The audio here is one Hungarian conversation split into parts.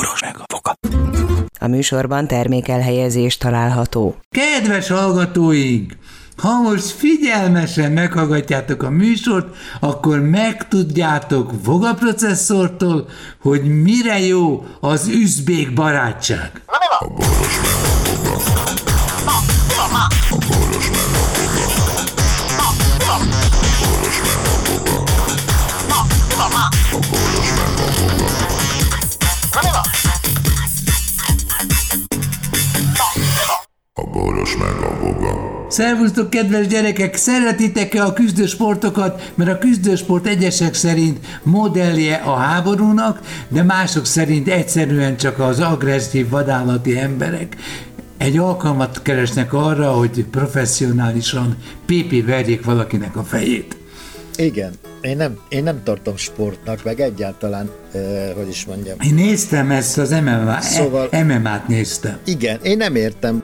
boros meg a foka. A műsorban termékelhelyezés található. Kedves hallgatóink! Ha most figyelmesen meghallgatjátok a műsort, akkor megtudjátok Voga processzortól, hogy mire jó az üzbék barátság. A boros meg a boga. Szervusztok, kedves gyerekek! Szeretitek-e a küzdősportokat? Mert a küzdősport egyesek szerint modellje a háborúnak, de mások szerint egyszerűen csak az agresszív vadállati emberek egy alkalmat keresnek arra, hogy professzionálisan pépi verjék valakinek a fejét. Igen, én nem, én nem tartom sportnak, meg egyáltalán, uh, hogy is mondjam. Én néztem ezt az MMA, szóval... MMA-t néztem. Igen, én nem értem.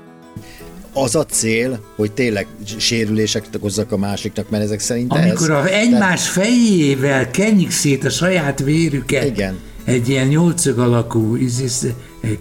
Az a cél, hogy tényleg sérüléseket okozzak a másiknak, mert ezek szerint Amikor ez... a egymás fejével kenyik szét a saját vérüket Igen. egy ilyen nyolcög alakú izis,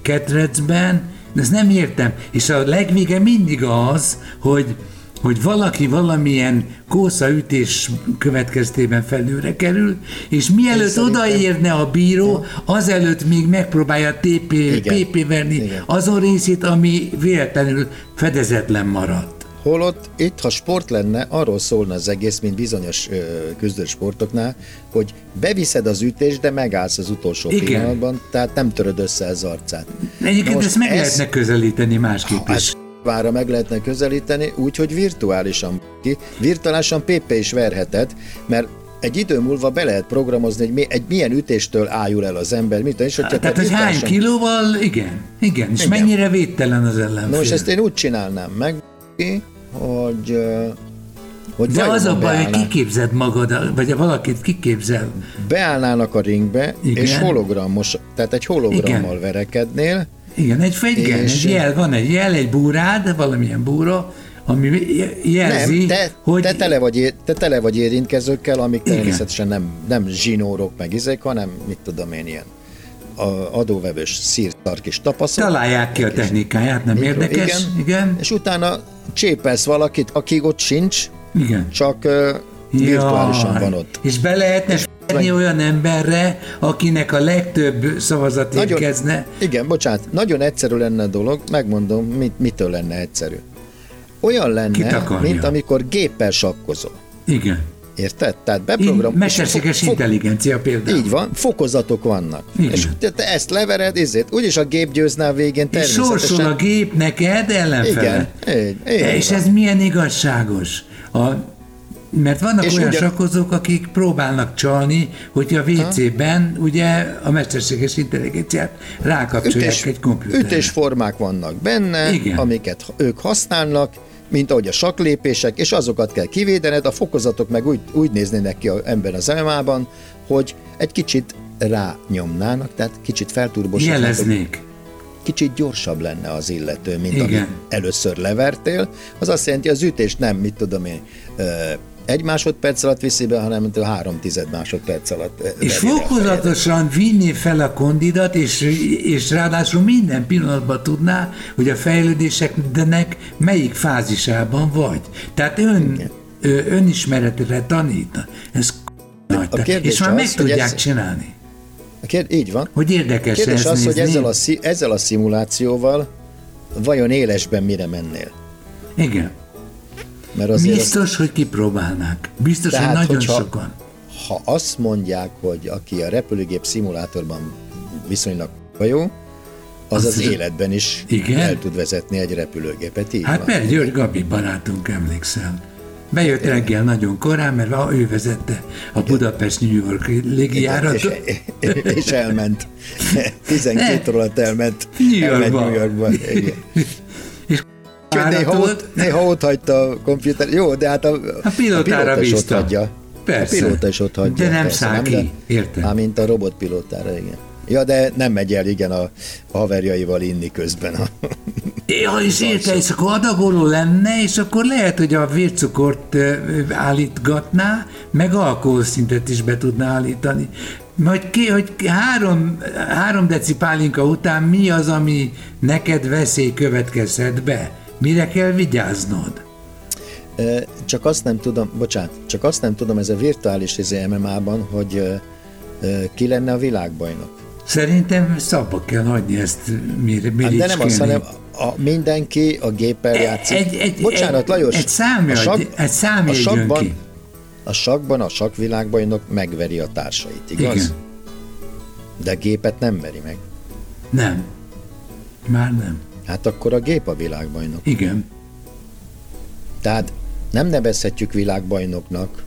ketrecben, de ezt nem értem. És a legvége mindig az, hogy hogy valaki valamilyen kószaütés következtében felülre kerül, és mielőtt szerintem- odaérne a bíró, azelőtt még megpróbálja TP, Igen. PP verni Igen. azon részét, ami véletlenül fedezetlen maradt. Holott itt, ha sport lenne, arról szólna az egész, mint bizonyos ö, küzdős sportoknál, hogy beviszed az ütést, de megállsz az utolsó Igen. pillanatban, tehát nem töröd össze az arcát. Egyébként ezt meg ez- lehetne közelíteni másképp is. Hát vára meg lehetne közelíteni, úgyhogy virtuálisan ki. Virtuálisan PP is verheted, mert egy idő múlva be lehet programozni, hogy mi, egy milyen ütéstől ájul el az ember, mit és hogyha te Tehát, hogy hány virtuálisan- kilóval, igen, igen, és Igen. mennyire védtelen az ellenfél. Na most ezt én úgy csinálnám meg, hogy, hogy De az a baj, hogy kiképzed magad, vagy valakit kiképzel. beállnának a ringbe, Igen. és hologrammos, tehát egy hologrammal Igen. verekednél, Igen, egy fegygen, egy jel, van egy jel, egy búrád, valamilyen búra, ami jelzi, nem, te, hogy... te, tele vagy, te tele vagy érintkezőkkel, amik Igen. természetesen nem, nem zsinórok meg izék, hanem mit tudom én ilyen a adóvevős szírtar kis tapasztalat. Találják ki a technikáját, nem Mikro- érdekes? igen. Igen. És utána csépelsz valakit, aki ott sincs, Igen. csak uh, virtuálisan Jaj. van ott. És be lehetne s***ni olyan emberre, akinek a legtöbb szavazat Nagyon- érkezne. Igen, bocsánat, nagyon egyszerű lenne a dolog, megmondom, mit, mitől lenne egyszerű. Olyan lenne, mint amikor géppel sakkozol. Igen. Érted? Tehát beprogram... és mesterséges fo- intelligencia például. Így van, fokozatok vannak. Igen. És te, ezt levered, ezért, úgyis a gép győzne a végén És sorsol természetesen. a gép neked ellenfele. Igen, így, így És van. ez milyen igazságos? A, mert vannak És olyan ugyan- sakkozók, akik próbálnak csalni, hogy a WC-ben ugye a mesterséges intelligenciát rákapcsolják Ütés, egy kompjúterre. ütésformák vannak benne, Igen. amiket ők használnak, mint ahogy a saklépések, és azokat kell kivédened, a fokozatok meg úgy, úgy néznének ki a ember az MMA-ban, hogy egy kicsit rányomnának, tehát kicsit felturbosítnak, hogy Jeleznék. kicsit gyorsabb lenne az illető, mint Igen. amit először levertél. Az azt jelenti, az ütést nem, mit tudom én, egy másodperc alatt viszi be, hanem mint a három tized másodperc alatt. ö, És a fokozatosan vinni fel a kondidat, és, és ráadásul minden pillanatban tudná, hogy a fejlődéseknek melyik fázisában vagy. Tehát ön, ö, önismeretre tanít. Ez nagy. a kérdés és már az, meg hogy tudják ez- csinálni. A kérd- Így van. Hogy érdekes Kérdés ez az, hogy nézni. ezzel a, ezzel a szimulációval vajon élesben mire mennél? Igen. Mert azért az, Biztos, hogy kipróbálnák. Biztos, Tehát, hogy nagyon hogyha- sokan. ha azt mondják, hogy aki a repülőgép szimulátorban viszonylag jó, az Az- az életben is Igen? el tud vezetni egy repülőgépet. Így Hát mert György Gabi barátunk, emlékszem. Bejött reggel nagyon korán, mert ő vezette a Budapest-New York és, légijáratot. és elment. 12 óra elment. New elment Yorkba. New Yorkba. Igen. Úgyhogy néha, ott, néha ott hagyta a komputer. Jó, de hát a, A pilótára pilóta is ott hagyja. Persze. A pilóta is ott hagyja. De nem persze, száll de- ki, érted? Ám mint a robotpilótára, igen. Ja, de nem megy el, igen, a, a haverjaival inni közben. A, Ja, és érte, és akkor adagoló lenne, és akkor lehet, hogy a vércukort állítgatná, meg alkoholszintet is be tudná állítani. Hogy, ki, hogy három, három deci pálinka után mi az, ami neked veszély következhet be? Mire kell vigyáznod? Csak azt nem tudom, bocsánat, csak azt nem tudom, ez a virtuális izé MMA-ban, hogy ki lenne a világbajnok. Szerintem szabba kell hagyni ezt mir, Hát de nem az, hanem a, mindenki a géppel játszik. egy- egy- Bocsánat, egy- Lajos. egy számjegy- egy számjegy a sakban, ki. a sakban a sakvilágbajnok megveri a társait, igaz? Igen. De a gépet nem veri meg. Nem. Már nem. Hát akkor a gép a világbajnok. Igen. Tehát nem nevezhetjük világbajnoknak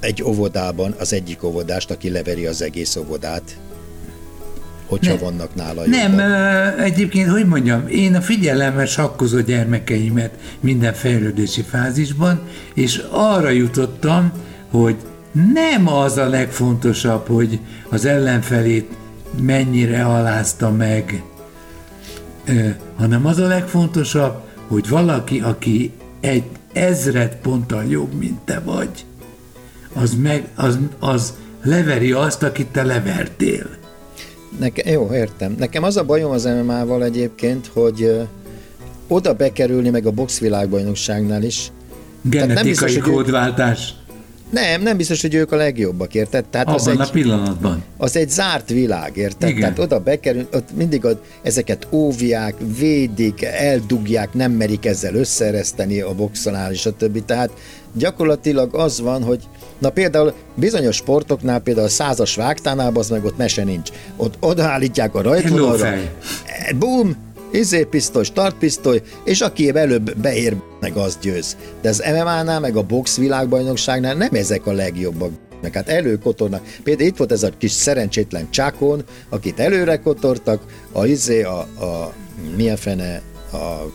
egy óvodában az egyik óvodást, aki leveri az egész óvodát, hogyha Ne- vannak nála Nem, jobban. ö, egyébként, hogy mondjam, én a figyelemmel sakkozó gyermekeimet minden fejlődési fázisban, és arra jutottam, hogy nem az a legfontosabb, hogy az ellenfelét mennyire alázta meg, hanem az a legfontosabb, hogy valaki, aki egy ezred ponttal jobb, mint te vagy, az, meg, az, az leveri azt, akit te levertél. Neke, jó, értem. Nekem az a bajom az MMA-val egyébként, hogy oda bekerülni, meg a boxvilágbajnokságnál is, Genetikai biztos, kódváltás. Nem, nem biztos, hogy ők a legjobbak, érted? Tehát az Abban egy, a pillanatban. az egy zárt világ, érted? Igen. Tehát oda bekerül, ott mindig a, ezeket óvják, védik, eldugják, nem merik ezzel összeereszteni a boxonál és a többi. Tehát gyakorlatilag az van, hogy na például bizonyos sportoknál, például a százas vágtánál, az meg ott mese nincs. Ott odaállítják a rajtvonalra, Lófej. Eh, Bum! Izé pisztoly, startpisztoly, és aki előbb beér, meg az győz. De az MMA-nál, meg a box világbajnokságnál nem ezek a legjobbak. Meg hát előkotornak. Például itt volt ez a kis szerencsétlen csákon, akit előre kotortak, a izé, a, a milyen fene, a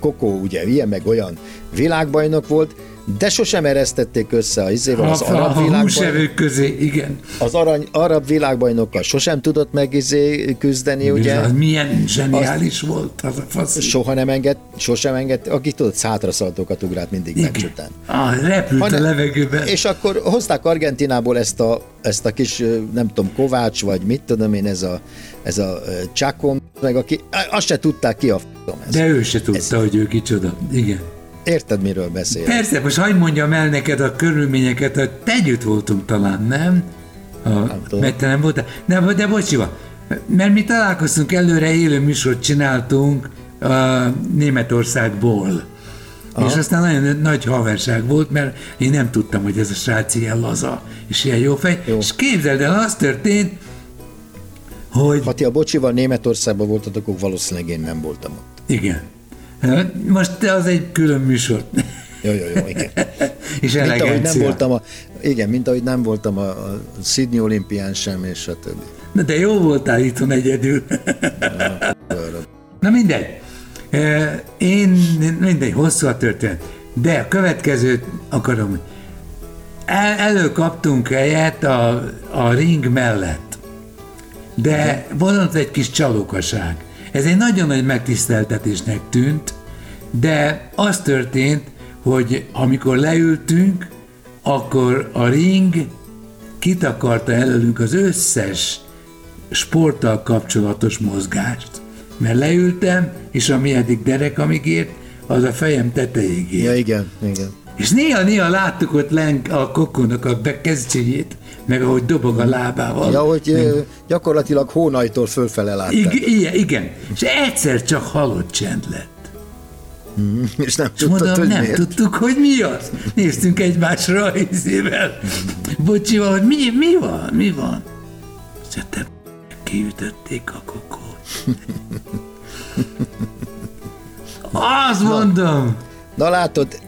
Kokó, ugye ilyen meg olyan világbajnok volt, de sosem eresztették össze a izével, az arab a húsevők közé, igen. az arany, arab világbajnokkal sosem tudott meg izé küzdeni, ugye? Az milyen zseniális volt az a fasz. Soha nem enged, sosem enged, aki tudott szátraszaltókat ugrált mindig meccs után. Ah, repült Hanem- a levegőben. És akkor hozták Argentinából ezt a, ezt a kis, nem tudom, Kovács, vagy mit tudom én, ez a, ez a ö, Csakom, meg aki, azt se tudták ki a f***om ez. De ő se tudta, hogy ő kicsoda. Igen. Érted, miről beszél? Persze, most hagyd mondjam el neked a körülményeket, hogy te együtt voltunk talán, nem? A, tudom. mert te nem voltál. De, de bocsiva, mert mi találkoztunk előre, élő műsort csináltunk a Németországból. Aha. És aztán nagyon nagy haverság volt, mert én nem tudtam, hogy ez a srác ilyen laza, és ilyen jó fej. Jó. És képzeld el, az történt, hogy Ha ti a bocsival Németországban voltatok, akkor valószínűleg én nem voltam ott. igen. Most az egy külön műsor. Jó, jó, jó, igen. és Mint ahogy nem voltam a, igen, mint ahogy nem voltam a, a Sydney olimpián sem, és a többi. Na de jó voltál itthon egyedül. Na mindegy. E, Én, mindegy, hosszú a történet. De a következőt akarom. El, előkaptunk helyet a, a ring mellett. De volt egy kis csalókaság. Ez egy nagyon nagy megtiszteltetésnek tűnt, de az történt, hogy amikor leültünk, akkor a ring kitakarta előlünk az összes sporttal kapcsolatos mozgást. Mert leültem, és ami eddig derekamig ért, az a fejem tetejéig ért. Ja, igen, igen. És néha-néha láttuk ott lenk a kokónak a bekezdjét, meg ahogy dobog a lábával. Ja, hogy ö, gyakorlatilag hónajtól fölfele láttál. Igen, igen, igen. És egyszer csak halott csend lett. És nem És tudtad, mondom, hogy nem miért. tudtuk, hogy mi az. Néztünk egymásra a izével. Bocsival, hogy mi, mi van, mi van? Szerintem kiütötték a kokót. Azt mondom, Na látod,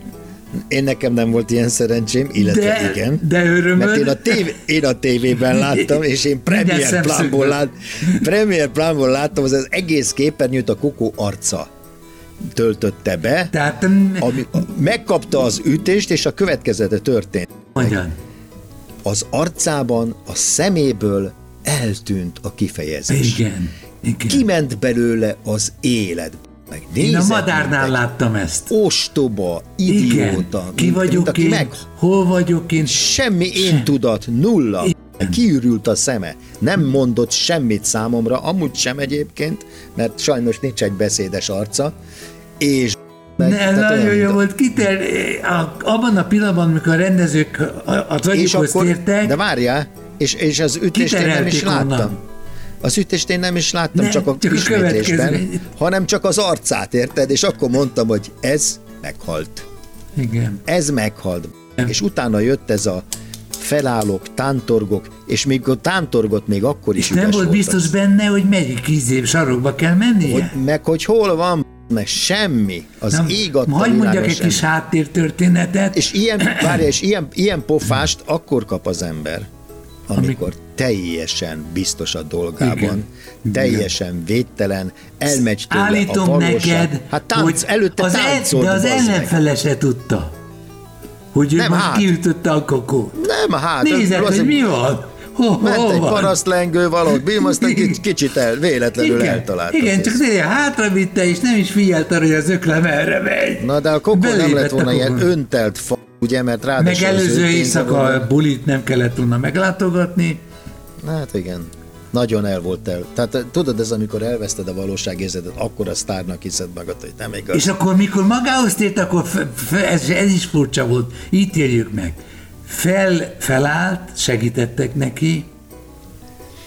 én nekem nem volt ilyen szerencsém, illetve de, igen. de örömöd. Mert én a, tév, én a tévében láttam, és én premier plánból, lát, premier plánból láttam, az, az egész képernyőt a kokó arca töltötte be, Tehát, mm, ami megkapta az ütést, és a következete történt. hogyan? Az arcában, a szeméből eltűnt a kifejezés. Igen, igen. Kiment belőle az élet. Meg Én a madárnál egy láttam ezt. Ostoba, Igen. idióta. Ki mint- vagyok mint aki én? Meg, Hol vagyok én? semmi én tudat, nulla. Kiürült a szeme. Nem mondott semmit számomra, amúgy sem egyébként, mert sajnos nincs egy beszédes arca, és ne, nagyon jó volt, kiter, abban a pillanatban, amikor a rendezők az agyukhoz tértek, de várjál, és, és az ütést én nem is láttam. Onnan. Az ütést én nem is láttam, ne, csak a csak ismétlésben, a hanem csak az arcát, érted? És akkor mondtam, hogy ez meghalt. Igen. Ez meghalt. Igen. És utána jött ez a felállok, tántorgok, és még a tántorgot még akkor is nem volt biztos az. benne, hogy melyik izé sarokba kell mennie? Hogy, meg hogy hol van, meg semmi. Az Nem, ég adta Majd mondjak egy kis háttértörténetet. És ilyen, várja, és ilyen, ilyen pofást akkor kap az ember, amikor teljesen biztos a dolgában, Igen. teljesen védtelen, elmegy tőle Állítom a valóság. neked, hát tánc, hogy előtte az el, De az ellenfele se tudta, hogy nem, most hát. kiütötte a kokót. Nem, hát. Nézed, hogy mi van? Ho, Ment ho, egy parasztlengő valahogy, bím, aztán kicsit el, véletlenül igen, eltalálta. Igen, csak néha hátra vitte, és nem is figyelt arra, hogy az ökle merre megy. Na de a kokó nem lett volna ilyen öntelt fa, ugye, mert ráadásul... Meg előző éjszaka a bulit nem kellett volna meglátogatni. Hát igen. Nagyon el volt el. Tehát tudod, ez amikor elveszted a valóságérzetet, akkor a sztárnak hiszed magad, hogy nem igaz. És akkor, mikor magához tért, akkor ez, ez is furcsa volt. Így éljük meg fel, felállt, segítettek neki,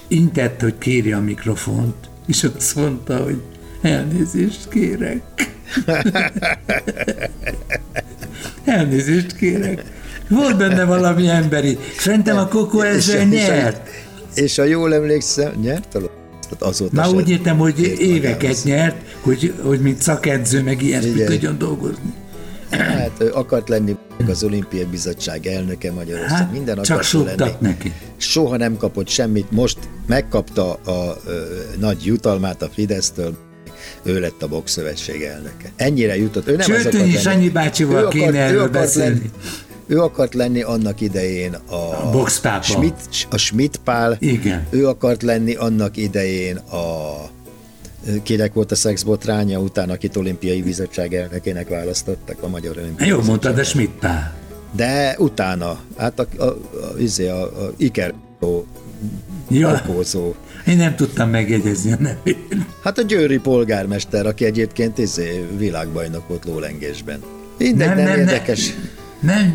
intett, hogy kéri a mikrofont, és azt mondta, hogy elnézést kérek. elnézést kérek. Volt benne valami emberi. Szerintem a Koko ezzel nyert. És a jól emlékszem, nyert a azóta Na úgy értem, hogy éveket nyert, hogy, hogy mint szakedző meg ilyesmit tudjon dolgozni. Hát ő akart lenni az olimpiai bizottság elnöke Magyarország. Hát, Minden csak lenni. neki. Soha nem kapott semmit. Most megkapta a, a, a nagy jutalmát a Fidesztől, ő lett a bokszövetség elnöke. Ennyire jutott. Ő nem Csőtönyi Sanyi bácsival kéne akart, erről beszélni. Lenni, ő akart lenni annak idején a, a Schmidt, a Schmidt Pál. Igen. Ő akart lenni annak idején a kinek volt a szexbotránya után, akit olimpiai bizottság elnökének választottak a Magyar Olimpiai Jó mondtad, de Schmidt Pál. De utána, hát a, a, a, a, a, a Iker ja. Okózó. Én nem tudtam megjegyezni a nevét. Hát a győri polgármester, aki egyébként izé, világbajnok volt lólengésben. Mindegy, nem, nem, nem érdekes. Nem.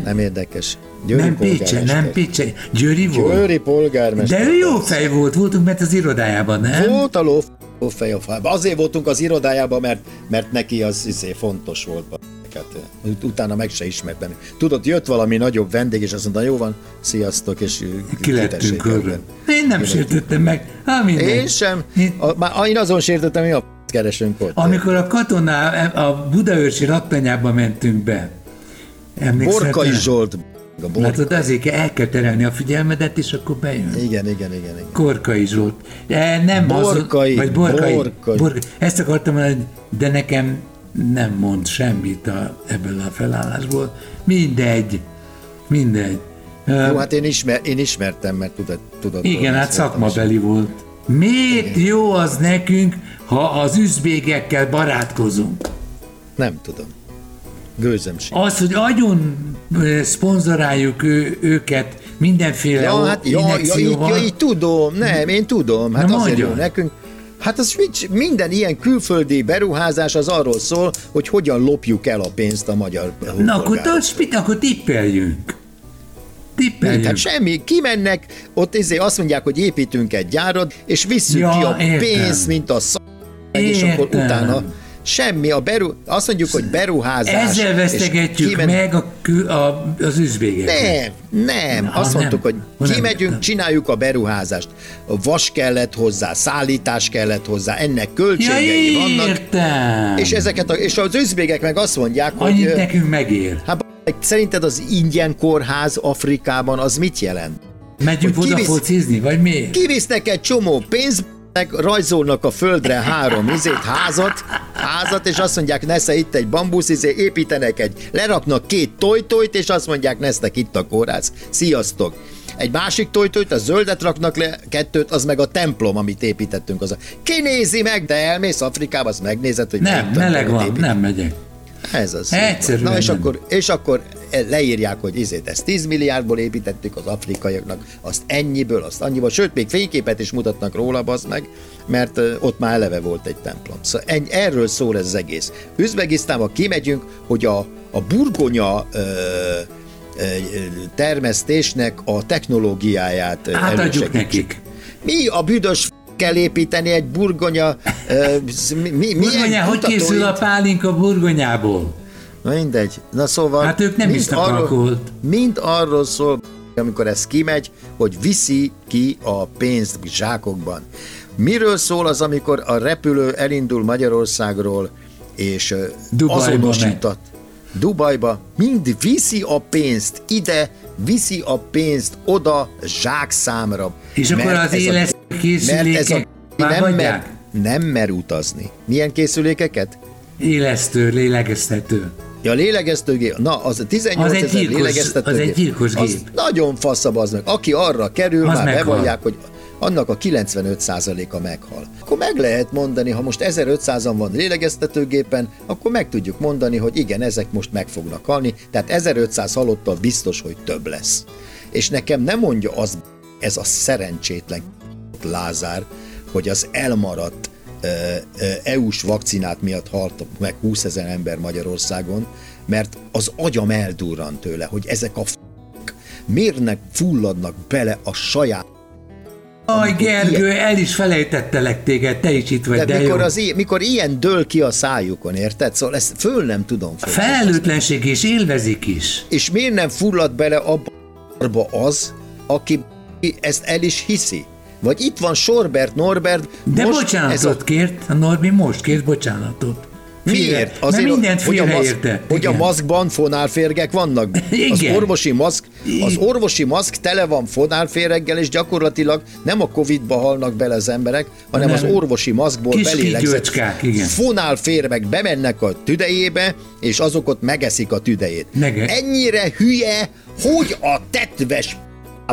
Nem érdekes. Győri nem Pécse, nem Pécse. Győri volt. Győri polgármester. De ő jó fej volt, voltunk mert az irodájában, nem? Volt a ló fej a fába. Azért voltunk az irodájában, mert, mert neki az izé fontos volt. Hát, utána meg se ismert benne. Tudod, jött valami nagyobb vendég, és azt mondta, jó van, sziasztok, és kilettünk Én nem sértettem meg. Há, Én sem. Én... A, én azon sértettem, hogy a keresünk ott. Amikor a katoná a Budaörsi raktanyába mentünk be, Borkai Zsolt a borka. Látod, azért el kell terelni a figyelmedet, és akkor bejön. Igen, igen, igen. igen. Korkai Zsolt. De nem borkai, azon, vagy borkai, borkai. borkai. Ezt akartam mondani, de nekem nem mond semmit a, ebből a felállásból. Mindegy, mindegy. Jó, hát én, ismer, én ismertem, mert tudod. tudod igen, hát szakmabeli is. volt. Miért igen. jó az nekünk, ha az üzbégekkel barátkozunk? Nem tudom. Gőzöm Az, hogy agyon szponzoráljuk ő, őket mindenféle ja, hát, ja, ja, így, ja, így tudom, nem, én tudom, hát Na azért jó nekünk. Hát az minden ilyen külföldi beruházás az arról szól, hogy hogyan lopjuk el a pénzt a magyar Na akkor, mit, akkor tippeljünk. Tippeljünk. Hát semmi, kimennek, ott izé azt mondják, hogy építünk egy gyárat, és visszük ja, ki a értem. pénzt, mint a szak, és akkor utána Semmi, a beru, azt mondjuk, hogy beruházás. Ezzel vesztegetjük kimen... meg a, a, az üzbégeket. Nem, nem. Na, azt mondtuk, nem. hogy kimegyünk, nem. csináljuk a beruházást. Vas kellett hozzá, szállítás kellett hozzá, ennek költségei ja, vannak. És, ezeket a, és az üzbégek meg azt mondják, Annyit hogy... nekünk megér. Hát szerinted az ingyen kórház Afrikában az mit jelent? Megyünk oda focizni, vagy mi? Kivisznek egy csomó pénzt, rajzolnak a földre három izét, házat, házat, és azt mondják, nesze itt egy bambusz, izé, építenek egy, leraknak két tojtojt, és azt mondják, nesztek itt a kórház. Sziasztok! Egy másik tojtojt, a zöldet raknak le, kettőt, az meg a templom, amit építettünk. Az a... Ki nézi meg, de elmész Afrikába, azt megnézed, hogy nem, meleg van, épít. nem megyek. Ez az. Egyszerűen Na és akkor, és akkor leírják, hogy izét, ezt 10 milliárdból építettük az afrikaiaknak, azt ennyiből, azt annyiból, sőt, még fényképet is mutatnak róla, az meg, mert ott már eleve volt egy templom. Szóval ennyi, erről szól ez az egész. Üzbegisztánba kimegyünk, hogy a, a burgonya ö, termesztésnek a technológiáját Átadjuk nekik. Mi a büdös kell építeni egy burgonya... mi, mi, burgonya, hogy készül a pálinka burgonyából? Na mindegy. Na szóval... Hát ők nem isznak alkoholt. Mind arról szól, amikor ez kimegy, hogy viszi ki a pénzt zsákokban. Miről szól az, amikor a repülő elindul Magyarországról, és Dubajba azonosított... Megy. Dubajba mind viszi a pénzt ide, viszi a pénzt oda zsákszámra. És akkor az éles készülékek nem mer, nem mer utazni. Milyen készülékeket? Élesztő, lélegeztető. Ja, lélegeztőgép, na, az 18 az ezer lélegeztetőgép. Az egy gyilkos gép. Az nagyon faszabb az meg. Aki arra kerül, az már meghal. bevallják, hogy annak a 95%-a meghal. Akkor meg lehet mondani, ha most 1500-an van lélegeztetőgépen, akkor meg tudjuk mondani, hogy igen, ezek most meg fognak halni, tehát 1500 halottal biztos, hogy több lesz. És nekem nem mondja az, ez a szerencsétlen Lázár, hogy az elmaradt EU-s vakcinát miatt halt meg 20 ezer ember Magyarországon, mert az agyam eldurran tőle, hogy ezek a f*** miért fulladnak bele a saját Aj, Gergő, ilyen... el is felejtettelek téged, te is itt vagy, de, de mikor, jó. Az, mikor ilyen dől ki a szájukon, érted? Szóval ezt föl nem tudom. Föl felelőtlenség és élvezik is. És miért nem fullad bele abba az, aki ezt el is hiszi? Vagy itt van Sorbert Norbert. De most bocsánatot a... kért, a Norbi most kért bocsánatot. Miért? Azért, Mert mindent hogy a, maszk, hogy a maszkban fonálférgek vannak. Igen. Az orvosi maszk, az orvosi maszk tele van fonálféreggel, és gyakorlatilag nem a Covid-ba halnak bele az emberek, hanem nem. az orvosi maszkból belélegzett fonálférmek bemennek a tüdejébe, és azok ott megeszik a tüdejét. Mege. Ennyire hülye, hogy a tetves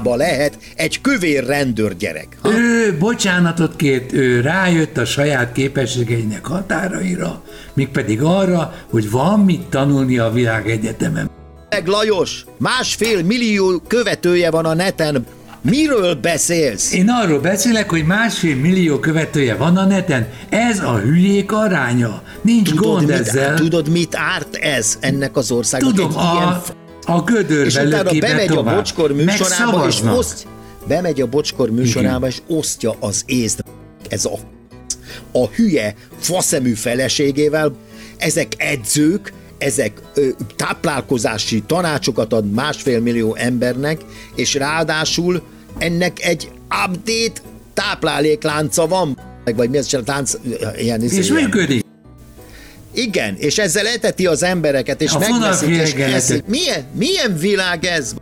lehet egy kövér rendőrgyerek. Ha? Ő bocsánatot kért, ő rájött a saját képességeinek határaira, mégpedig arra, hogy van mit tanulni a világegyetemen. Meg Lajos, másfél millió követője van a neten, Miről beszélsz? Én arról beszélek, hogy másfél millió követője van a neten. Ez a hülyék aránya. Nincs tudod, gond mit, ezzel. Tudod, mit árt ez ennek az országnak? Tudom, Egy a, ilyen a gödörbe És utána bemegy tovább. a bocskor műsorába, és oszt, bemegy a bocskor műsorába, és osztja az észt. Ez a a hülye faszemű feleségével, ezek edzők, ezek ö, táplálkozási tanácsokat ad másfél millió embernek, és ráadásul ennek egy update tápláléklánca van, vagy mi ez a tánc, ilyen, és ilyen. működik. Igen, és ezzel eteti az embereket, és a megveszik, és eszik. Milyen, milyen világ ez?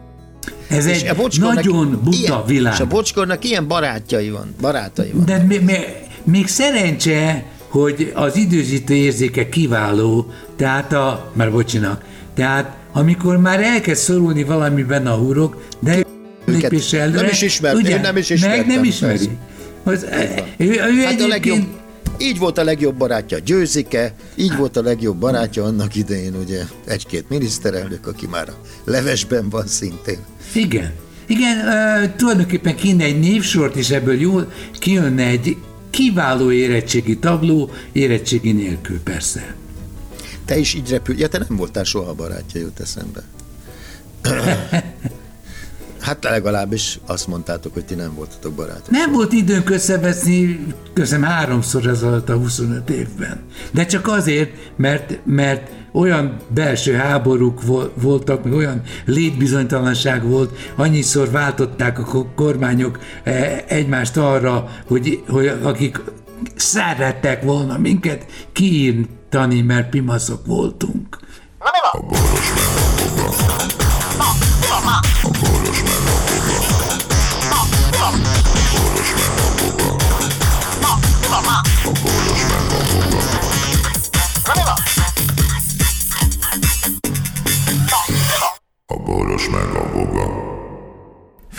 Ez és egy nagyon buta ilyen, világ. És a bocskornak ilyen barátjai van. Barátai van. De még, még, még szerencse, hogy az időzítő érzéke kiváló, tehát a, már bocsinak, tehát amikor már elkezd szorulni valamiben a húrok, de lépéssel nem is ismert, ugye, nem is ismertem. Meg nem ismeri. Az, ő, ő hát a legjobb, így volt a legjobb barátja Győzike, így volt a legjobb barátja annak idején ugye egy-két miniszterelnök, aki már a levesben van szintén. Igen. Igen, uh, tulajdonképpen kéne egy névsort, és ebből jól kijönne egy kiváló érettségi tabló, érettségi nélkül persze. Te is így repül, ja te nem voltál soha barátja, jut eszembe. Hát legalábbis azt mondtátok, hogy ti nem voltatok barátok. Nem volt időnk összeveszni, közem háromszor ez alatt a 25 évben. De csak azért, mert, mert olyan belső háborúk voltak, meg olyan létbizonytalanság volt, annyiszor váltották a kormányok e, egymást arra, hogy, hogy akik szerettek volna minket kiírtani, mert pimaszok voltunk. Na mi van?